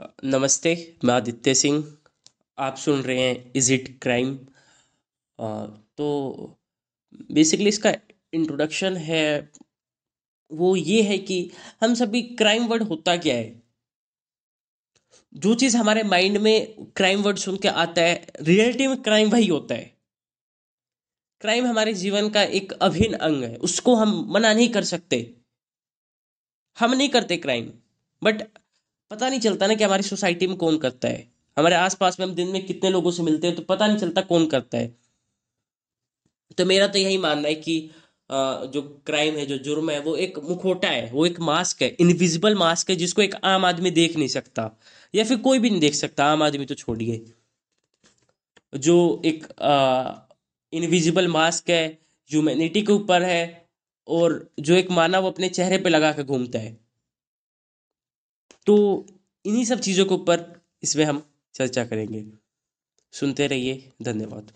नमस्ते, मैं आदित्य सिंह। आप सुन रहे हैं इज़ इट क्राइम तो बेसिकली इसका इंट्रोडक्शन है, वो ये है कि हम सभी क्राइम वर्ड होता क्या है? जो चीज़ हमारे माइंड में क्राइम वर्ड सुन के आता है रियलिटी में क्राइम वही होता है। क्राइम हमारे जीवन का एक अभिन्न अंग है, उसको हम मना नहीं कर सकते। हम नहीं करते क्राइम बट पता नहीं चलता ना कि हमारी सोसाइटी में कौन करता है। हमारे आसपास में हम दिन में कितने लोगों से मिलते हैं तो पता नहीं चलता कौन करता है। तो मेरा तो यही मानना है कि जो क्राइम है, जो जुर्म है, वो एक मुखोटा है, वो एक मास्क है इनविजिबल मास्क है, जिसको एक आम आदमी देख नहीं सकता, या फिर कोई भी नहीं देख सकता, आम आदमी तो छोड़िए। जो एक इनविजिबल मास्क है ह्यूमैनिटी के ऊपर है, और जो एक मानव अपने चेहरे पे लगा के घूमता है तो इन्हीं सब चीज़ों के ऊपर इसमें हम चर्चा करेंगे। सुनते रहिए धन्यवाद।